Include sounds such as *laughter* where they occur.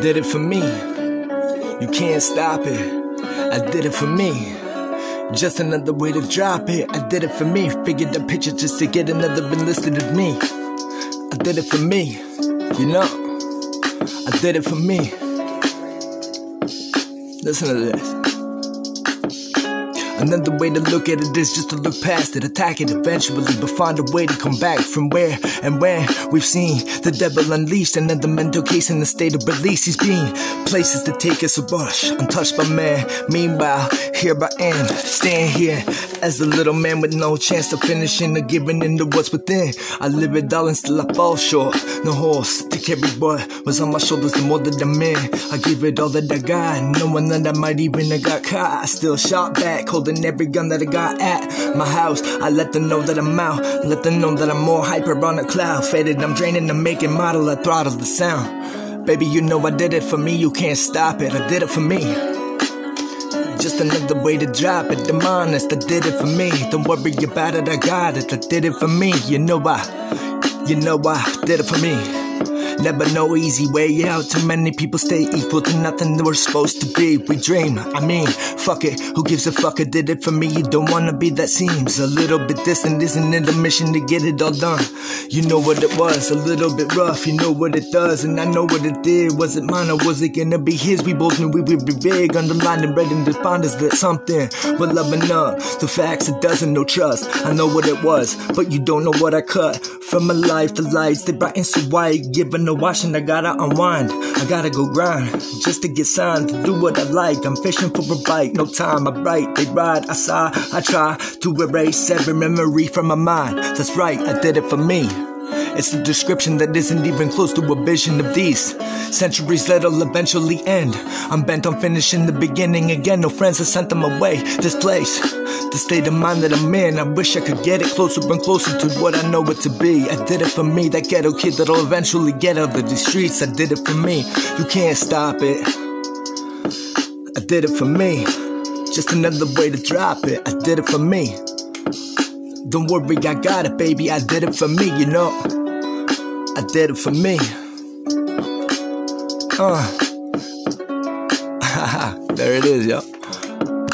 did it for me. You can't stop it. I did it for me. Just another way to drop it. I did it for me. Figured the picture just to get another enlisted of me. I did it for me. You know, I did it for me. Listen to this. Another way to look at it is just to look past it, attack it eventually, but find a way to come back from where and when we've seen the devil unleashed. And another mental case in the state of release. He's been places to take us a rush, untouched by man. Meanwhile, here I am, staying here as a little man with no chance of finishing or giving into what's within. I live it all and still I fall short. No horse to carry what was on my shoulders, the more that I'm in. I give it all that I got, knowing that I might even have got caught. I still shot back, holding every gun that I got at my house. I let them know that I'm out, let them know that I'm more hyper on a cloud. Faded, I'm draining, I'm making model, I throttle the sound. Baby, you know I did it for me, you can't stop it, I did it for me. Just another way to drop it, I'm honest, I did it for me. Don't worry about it, I got it, I did it for me. You know I, you know I did it for me. Never no easy way out. Too many people stay equal to nothing that we're supposed to be. We dream, I mean, fuck it. Who gives a fuck? I did it for me. You don't wanna be that seems a little bit distant. Isn't it a mission to get it all done? You know what it was, a little bit rough. You know what it does, and I know what it did. Was it mine or was it gonna be his? We both knew we would be big. Underlined and ready to find us that something. We're loving up. The facts, it doesn't no trust. I know what it was, but you don't know what I cut. From my life, the lights, they brighten so white. Giving no washing, I gotta unwind. I gotta go grind just to get signed to do what I like. I'm fishing for a bite, no time. I write, they ride, I sigh, I try to erase every memory from my mind. That's right, I did it for me. It's a description that isn't even close to a vision of these centuries that'll eventually end. I'm bent on finishing the beginning again. No friends have sent them away. This place, the state of mind that I'm in. I wish I could get it closer and closer to what I know it to be. I did it for me, that ghetto kid that'll eventually get out of the streets. I did it for me. You can't stop it. I did it for me. Just another way to drop it. I did it for me. Don't worry, I got it, baby. I did it for me, you know. I did it for me. Uh. *laughs* there it is, yo.